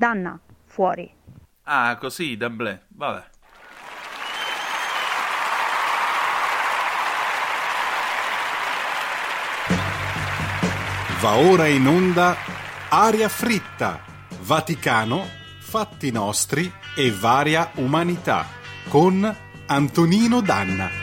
Danna, fuori. Ah, così, d'amblè, vabbè. Va ora in onda Aria fritta, Vaticano, fatti nostri e varia umanità con Antonino Danna.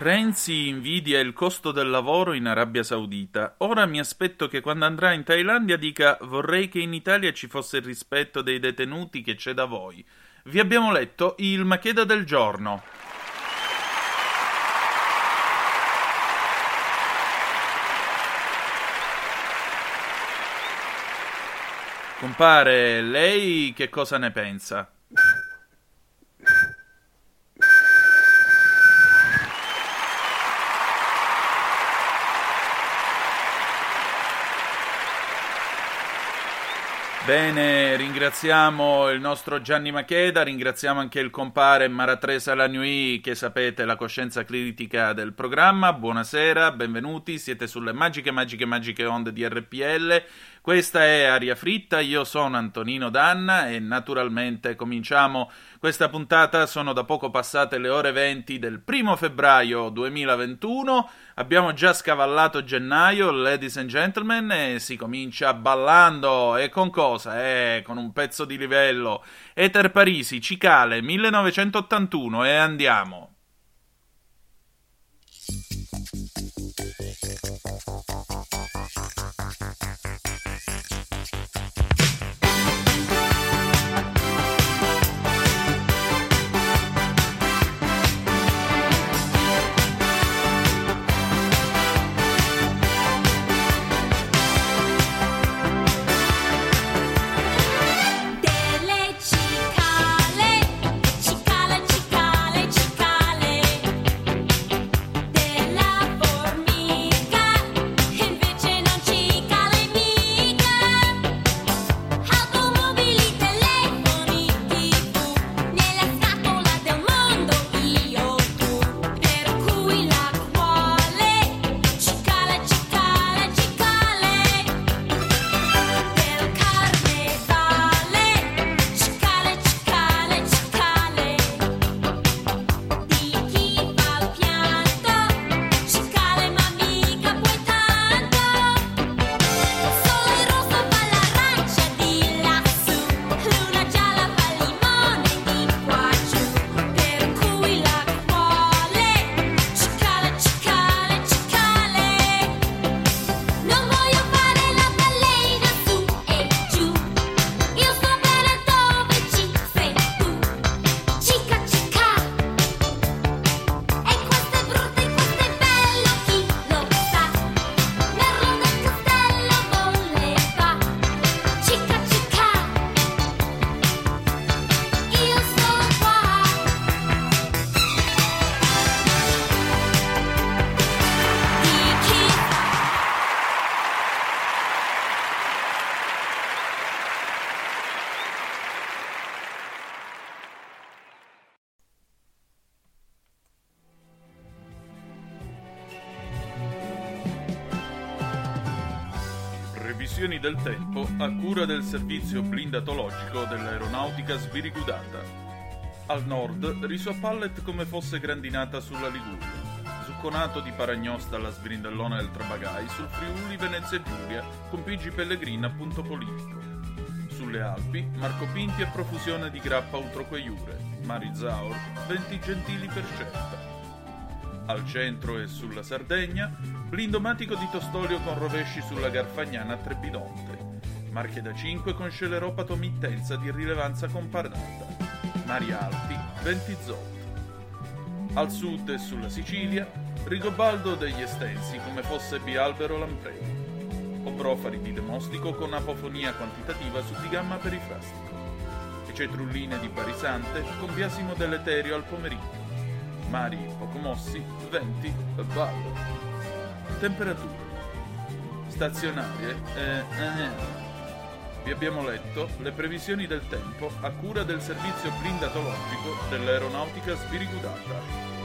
Renzi invidia il costo del lavoro in Arabia Saudita. Ora mi aspetto che quando andrà in Thailandia dica vorrei che in Italia ci fosse il rispetto dei detenuti che c'è da voi. Vi abbiamo letto il Macheda del giorno. Compare, lei che cosa ne pensa? Bene, ringraziamo il nostro Gianni Macheda, ringraziamo anche il compare Maratresa Lanui che sapete la coscienza critica del programma. Buonasera, benvenuti, siete sulle magiche, magiche, magiche onde di RPL. Questa è Aria Fritta, io sono Antonino Danna e naturalmente cominciamo questa puntata, sono da poco passate le ore 20 del primo febbraio 2021, abbiamo già scavallato gennaio, ladies and gentlemen, e si comincia ballando e con cosa? Eh, con un pezzo di livello. Ether Parisi, Cicale, 1981 e andiamo. Previsioni del tempo a cura del servizio blindatologico dell'aeronautica svirigudata. Al nord riso a pallet come fosse grandinata sulla Liguria. Zucconato di Paragnosta alla sbrindellona del Trabagai sul Friuli Venezia Giulia con Pigi Pellegrin a punto politico. Sulle Alpi Marco Pinti a profusione di grappa utroqueiure. Mari Zaur 20 gentili per scelta. Al centro e sulla Sardegna, blindomatico di Tostolio con rovesci sulla Garfagnana a Trebidonte, Marche da 5 con sceleropato mittenza di rilevanza comparata, Mari Alpi, venti zotti. Al sud e sulla Sicilia, Rigobaldo degli Estensi come fosse Bialbero Lamprey, Obrofari di Demostico con apofonia quantitativa su di gamma perifrastico, e Cetrulline di Parisante con biasimo deleterio al pomeriggio mari poco mossi, venti e ballo. Temperature. stazionarie e... Eh, vi abbiamo letto le previsioni del tempo a cura del servizio blindatologico dell'aeronautica sbirigudata.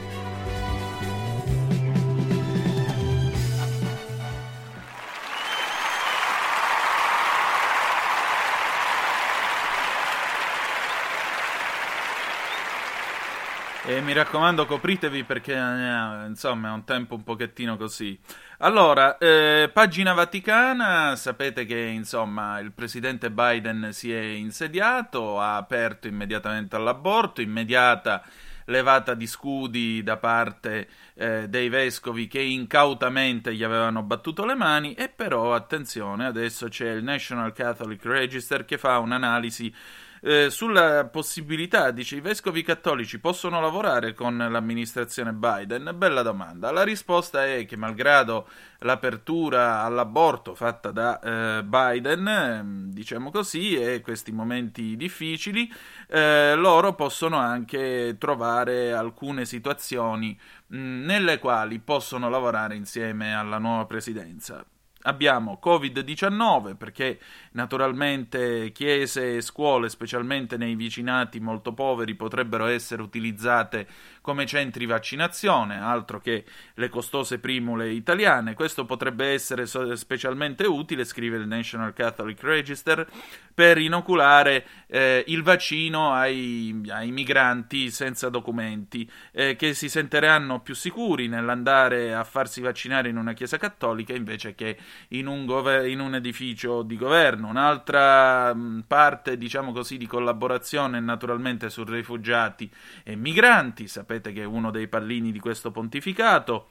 E mi raccomando, copritevi perché eh, insomma è un tempo un pochettino così. Allora, eh, pagina Vaticana, sapete che insomma il presidente Biden si è insediato, ha aperto immediatamente all'aborto, immediata levata di scudi da parte eh, dei vescovi che incautamente gli avevano battuto le mani e però attenzione, adesso c'è il National Catholic Register che fa un'analisi eh, sulla possibilità, dice, i vescovi cattolici possono lavorare con l'amministrazione Biden? Bella domanda. La risposta è che, malgrado l'apertura all'aborto fatta da eh, Biden, ehm, diciamo così, e questi momenti difficili, eh, loro possono anche trovare alcune situazioni mh, nelle quali possono lavorare insieme alla nuova presidenza abbiamo Covid-19 perché naturalmente chiese e scuole, specialmente nei vicinati molto poveri, potrebbero essere utilizzate come centri vaccinazione, altro che le costose primule italiane. Questo potrebbe essere specialmente utile, scrive il National Catholic Register, per inoculare eh, il vaccino ai, ai, migranti senza documenti, eh, che si sentiranno più sicuri nell'andare a farsi vaccinare in una chiesa cattolica invece che in un, gover- in un edificio di governo. Un'altra mh, parte, diciamo così, di collaborazione naturalmente su rifugiati e migranti. Sapete che è uno dei pallini di questo pontificato.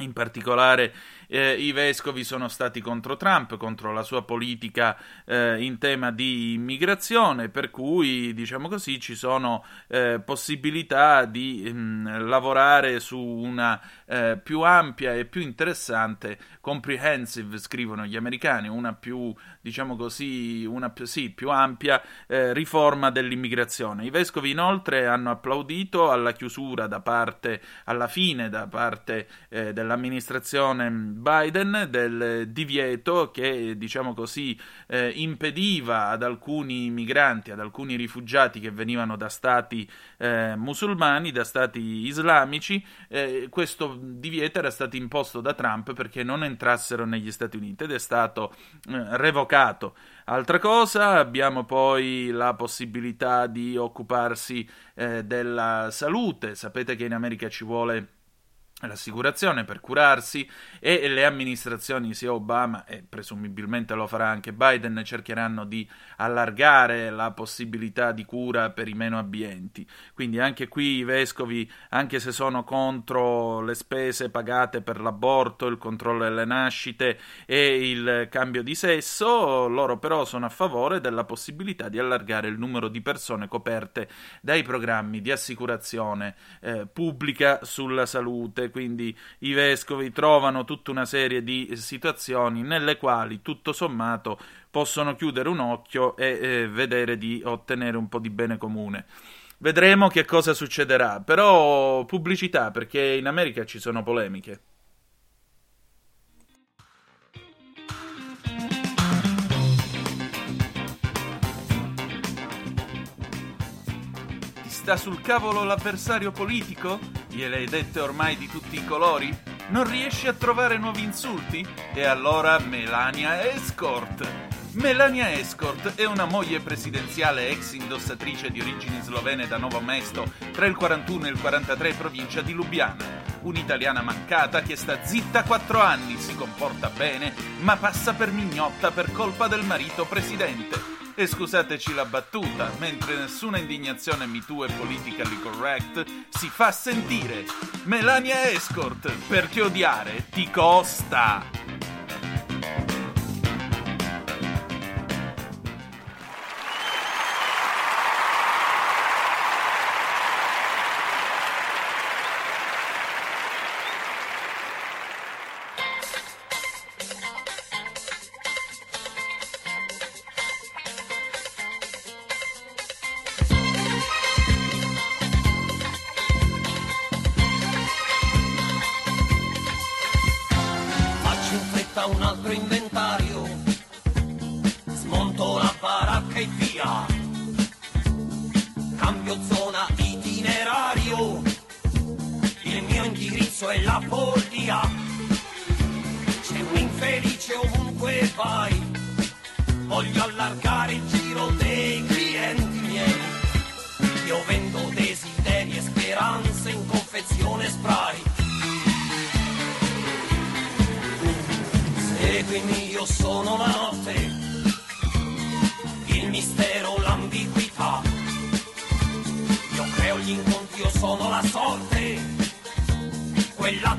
In particolare eh, i vescovi sono stati contro Trump, contro la sua politica eh, in tema di immigrazione, per cui diciamo così ci sono eh, possibilità di mh, mm, lavorare su una eh, più ampia e più interessante, comprehensive, scrivono gli americani, una più diciamo così, una più, sì, più ampia eh, riforma dell'immigrazione. I vescovi inoltre hanno applaudito alla chiusura da parte, alla fine da parte eh, dell'amministrazione Biden del divieto che, diciamo così, eh, impediva ad alcuni migranti, ad alcuni rifugiati che venivano da stati eh, musulmani, da stati islamici, eh, questo divieto era stato imposto da Trump perché non entrassero negli Stati Uniti ed è stato eh, revocato. Altra cosa, abbiamo poi la possibilità di occuparsi eh, della salute. Sapete che in America ci vuole l'assicurazione per curarsi e le amministrazioni sia Obama e presumibilmente lo farà anche Biden cercheranno di allargare la possibilità di cura per i meno abbienti. Quindi anche qui i vescovi anche se sono contro le spese pagate per l'aborto il controllo delle nascite e il cambio di sesso loro però sono a favore della possibilità di allargare il numero di persone coperte dai programmi di assicurazione eh, pubblica sulla salute quindi i vescovi trovano tutta una serie di situazioni nelle quali tutto sommato possono chiudere un occhio e eh, vedere di ottenere un po' di bene comune. Vedremo che cosa succederà, però pubblicità perché in America ci sono polemiche. Ti sta sul cavolo l'avversario politico? Gliele hai dette ormai di tutti i colori? Non riesci a trovare nuovi insulti? E allora Melania Escort! Melania Escort è una moglie presidenziale ex indossatrice di origini slovene da Novo Mesto, tra il 41 e il 43 provincia di Lubiana. Un'italiana mancata che sta zitta quattro anni, si comporta bene, ma passa per mignotta per colpa del marito presidente. E scusateci la battuta, mentre nessuna indignazione MeToo e politically correct si fa sentire. Melania Escort, perché odiare ti costa. Seguimi, io sono la notte, il mistero, l'ambiguità. Io creo gli incontri, io sono la sorte, quell'attimo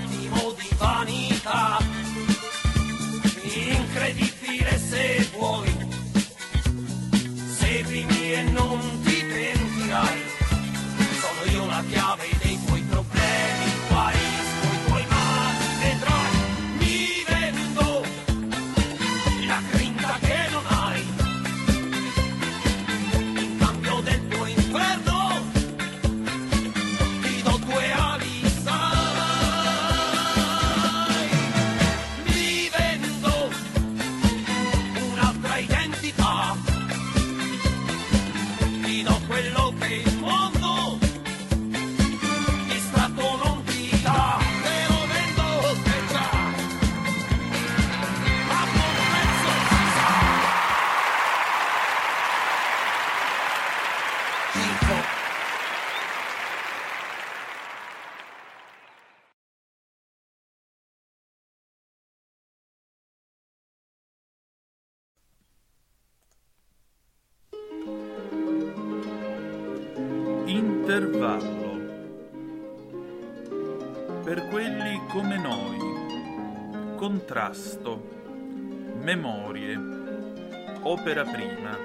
Contrasto. Memorie. Opera prima.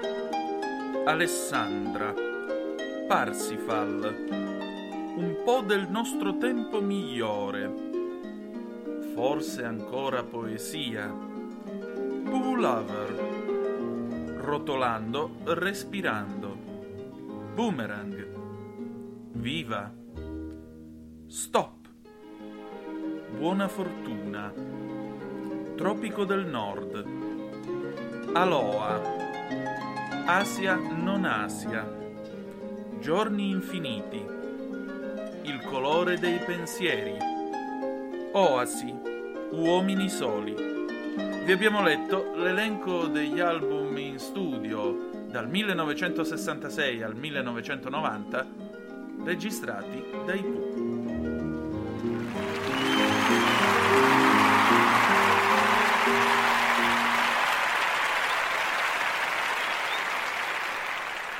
Alessandra. Parsifal. Un po' del nostro tempo migliore. Forse ancora poesia. Boo Lover. Rotolando, respirando. Boomerang. Viva. Stop. Buona fortuna. Tropico del Nord. Aloha. Asia non Asia. Giorni infiniti. Il colore dei pensieri. Oasi. Uomini soli. Vi abbiamo letto l'elenco degli album in studio dal 1966 al 1990 registrati dai Pooh.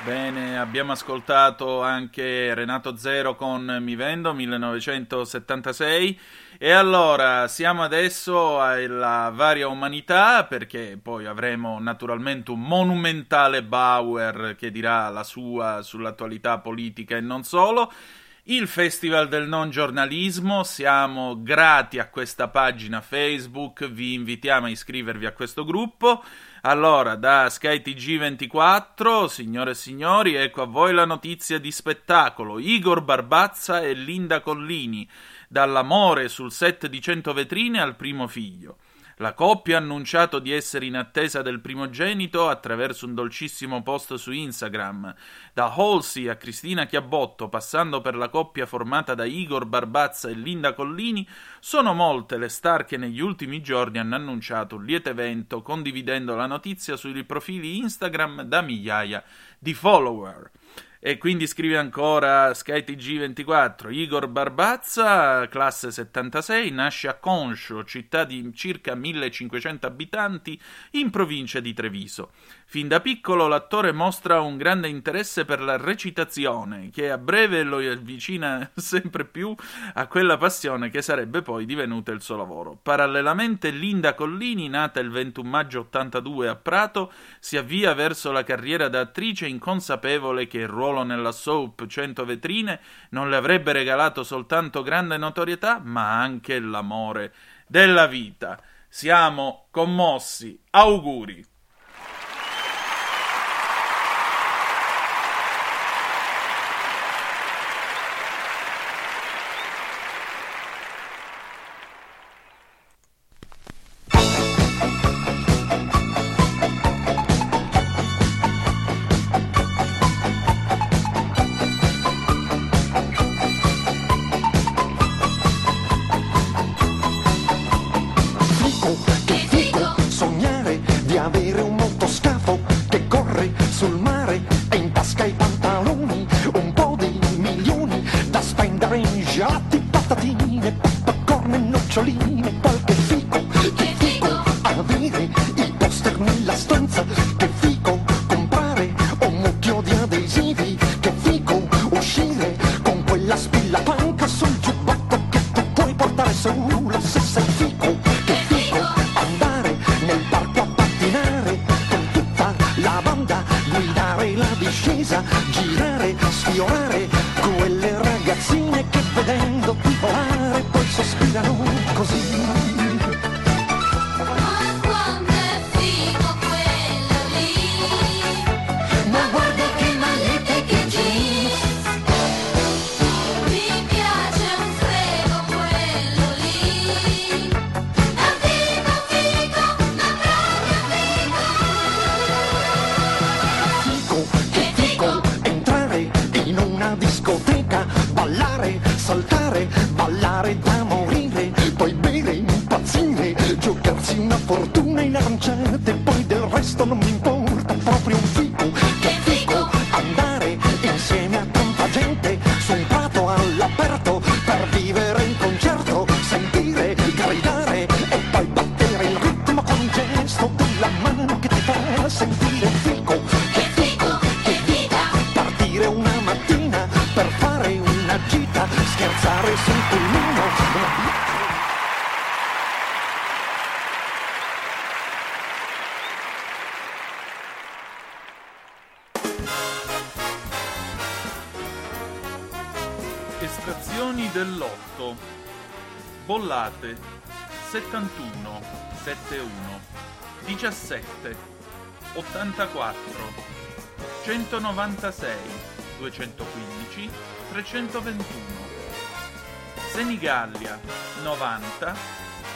Bene, abbiamo ascoltato anche Renato Zero con Mi Vendo 1976 e allora siamo adesso alla varia umanità perché poi avremo naturalmente un monumentale Bauer che dirà la sua sull'attualità politica e non solo. Il Festival del Non Giornalismo, siamo grati a questa pagina Facebook, vi invitiamo a iscrivervi a questo gruppo. Allora, da SkyTG24, signore e signori, ecco a voi la notizia di spettacolo. Igor Barbazza e Linda Collini, dall'amore sul set di 100 vetrine al primo figlio. La coppia ha annunciato di essere in attesa del primogenito attraverso un dolcissimo post su Instagram. Da Halsey a Cristina Chiabotto, passando per la coppia formata da Igor Barbazza e Linda Collini, sono molte le star che negli ultimi giorni hanno annunciato un lieto evento condividendo la notizia sui profili Instagram da migliaia di follower. E quindi scrive ancora SkyTG24 Igor Barbazza, classe 76, nasce a Conscio, città di circa 1500 abitanti in provincia di Treviso. Fin da piccolo l'attore mostra un grande interesse per la recitazione, che a breve lo avvicina sempre più a quella passione che sarebbe poi divenuta il suo lavoro. Parallelamente Linda Collini, nata il 21 maggio 82 a Prato, si avvia verso la carriera da attrice inconsapevole che il ruolo nella soap 100 vetrine non le avrebbe regalato soltanto grande notorietà, ma anche l'amore della vita. Siamo commossi. Auguri. Bollate 71 71 17 84 196 215 321 Senigallia 90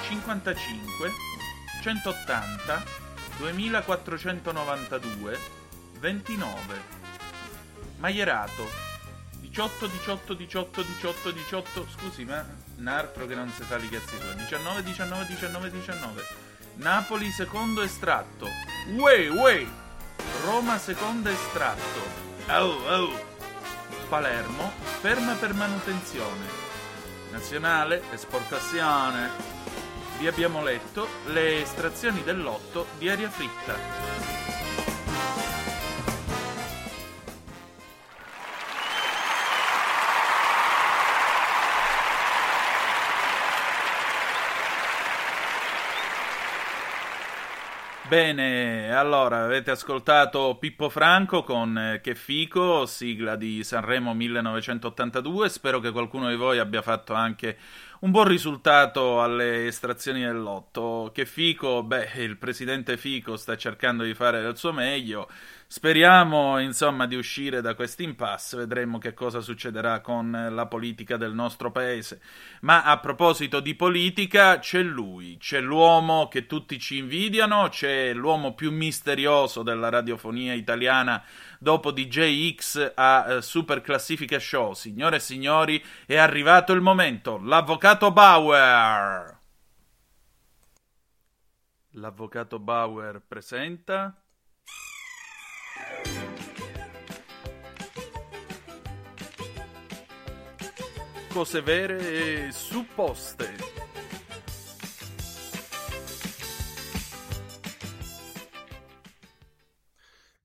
55 180 2492 29 Maierato 18, 18, 18, 18, 18, scusi, ma un altro che non si fa li cazzi suoi. 19, 19, 19, 19. Napoli secondo estratto. Uè, uè. Roma secondo estratto. Oh, oh. Palermo, ferma per manutenzione. Nazionale, esportazione. Vi abbiamo letto le estrazioni del lotto di aria fritta. Bene, allora avete ascoltato Pippo Franco con eh, Che Fico, sigla di Sanremo 1982. Spero che qualcuno di voi abbia fatto anche un buon risultato alle estrazioni del lotto. Che Fico, beh, il presidente Fico sta cercando di fare del suo meglio. Speriamo, insomma, di uscire da questo impasse, vedremo che cosa succederà con la politica del nostro paese. Ma a proposito di politica, c'è lui, c'è l'uomo che tutti ci invidiano, c'è l'uomo più misterioso della radiofonia italiana dopo DJ X a eh, Super Classifica Show. Signore e signori, è arrivato il momento, l'avvocato Bauer. L'avvocato Bauer presenta Cose vere e supposte.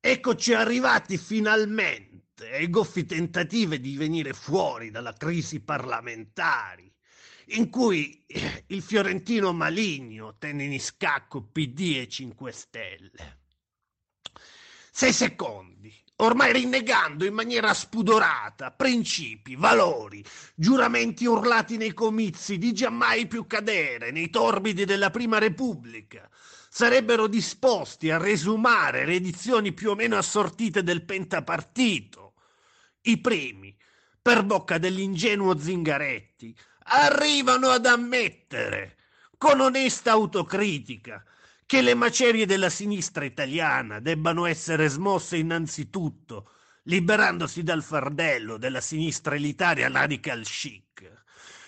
Eccoci arrivati finalmente ai goffi tentativi di venire fuori dalla crisi parlamentare, in cui il fiorentino maligno tenne in scacco PD e 5 Stelle. Sei secondi, ormai rinnegando in maniera spudorata principi, valori, giuramenti urlati nei comizi di giammai più cadere nei torbidi della Prima Repubblica, sarebbero disposti a resumare le edizioni più o meno assortite del pentapartito. I primi, per bocca dell'ingenuo Zingaretti, arrivano ad ammettere, con onesta autocritica, che le macerie della sinistra italiana debbano essere smosse innanzitutto liberandosi dal fardello della sinistra elitaria radical chic,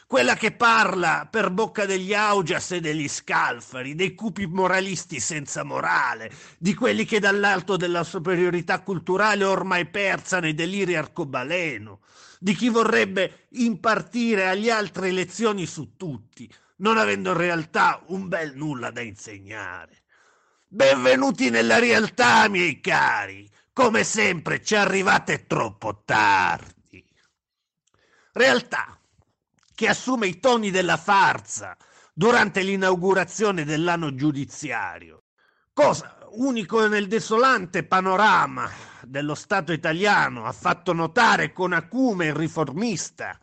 quella che parla per bocca degli Augias e degli Scalfari, dei cupi moralisti senza morale, di quelli che dall'alto della superiorità culturale ormai persa nei deliri arcobaleno, di chi vorrebbe impartire agli altri lezioni su tutti, non avendo in realtà un bel nulla da insegnare. Benvenuti nella realtà, miei cari. Come sempre ci arrivate troppo tardi. Realtà che assume i toni della farsa durante l'inaugurazione dell'anno giudiziario. Cosa unico nel desolante panorama dello Stato italiano ha fatto notare con acume il riformista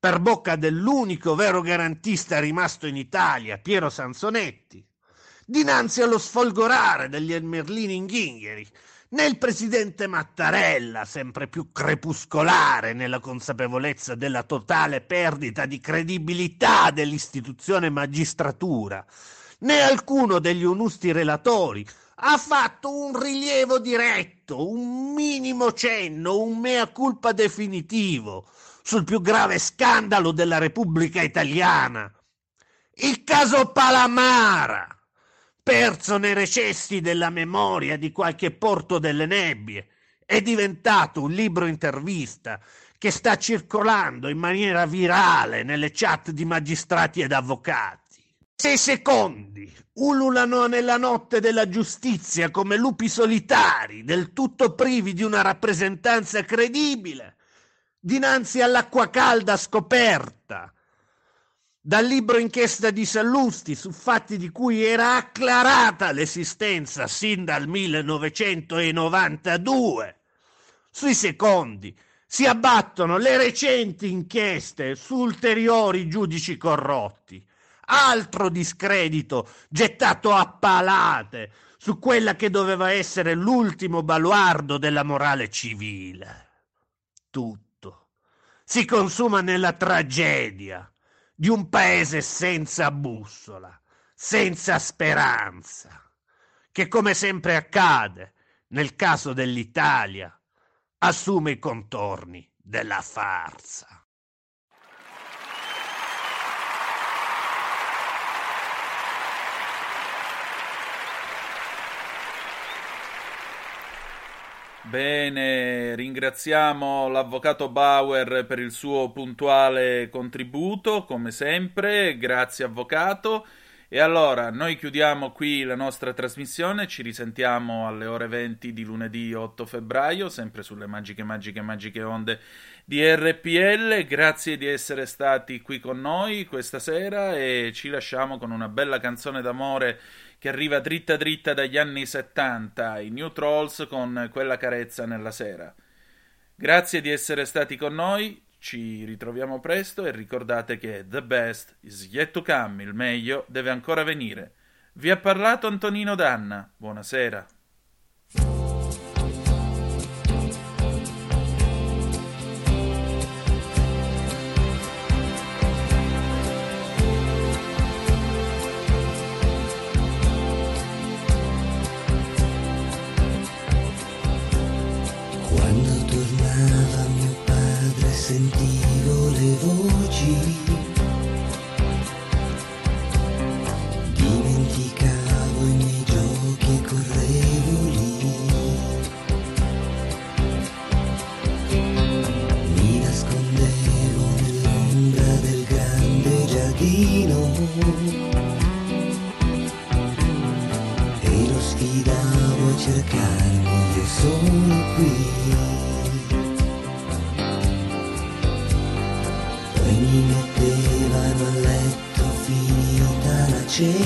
per bocca dell'unico vero garantista rimasto in Italia, Piero Sansonetti, dinanzi allo sfolgorare degli Ermerlini inghingheri, né il presidente Mattarella, sempre più crepuscolare nella consapevolezza della totale perdita di credibilità dell'istituzione magistratura, né alcuno degli onusti relatori ha fatto un rilievo diretto, un minimo cenno, un mea culpa definitivo sul più grave scandalo della Repubblica Italiana, il caso Palamara, sperso nei recessi della memoria di qualche porto delle nebbie. È diventato un libro intervista che sta circolando in maniera virale nelle chat di magistrati ed avvocati. Sei secondi ululano nella notte della giustizia come lupi solitari, del tutto privi di una rappresentanza credibile, dinanzi all'acqua calda scoperta, dal libro inchiesta di Sallusti su fatti di cui era acclarata l'esistenza sin dal 1992. Sui secondi si abbattono le recenti inchieste su ulteriori giudici corrotti altro discredito gettato a palate su quella che doveva essere l'ultimo baluardo della morale civile. Tutto si consuma nella tragedia di un paese senza bussola, senza speranza, che come sempre accade nel caso dell'Italia assume i contorni della farsa. Bene, ringraziamo l'avvocato Bauer per il suo puntuale contributo, come sempre. Grazie avvocato. E allora, noi chiudiamo qui la nostra trasmissione, ci risentiamo alle ore 20 di lunedì 8 febbraio, sempre sulle magiche, magiche, magiche onde di RPL. Grazie di essere stati qui con noi questa sera e ci lasciamo con una bella canzone d'amore che arriva dritta dritta dagli anni 70, i New Trolls con quella carezza nella sera. Grazie di essere stati con noi, ci ritroviamo presto e ricordate che the best is yet to come, il meglio deve ancora venire. Vi ha parlato Antonino Danna, buonasera. giardino e lo sfidavo a cercarmi io sono qui. Poi mi mettevano a letto finita la cena.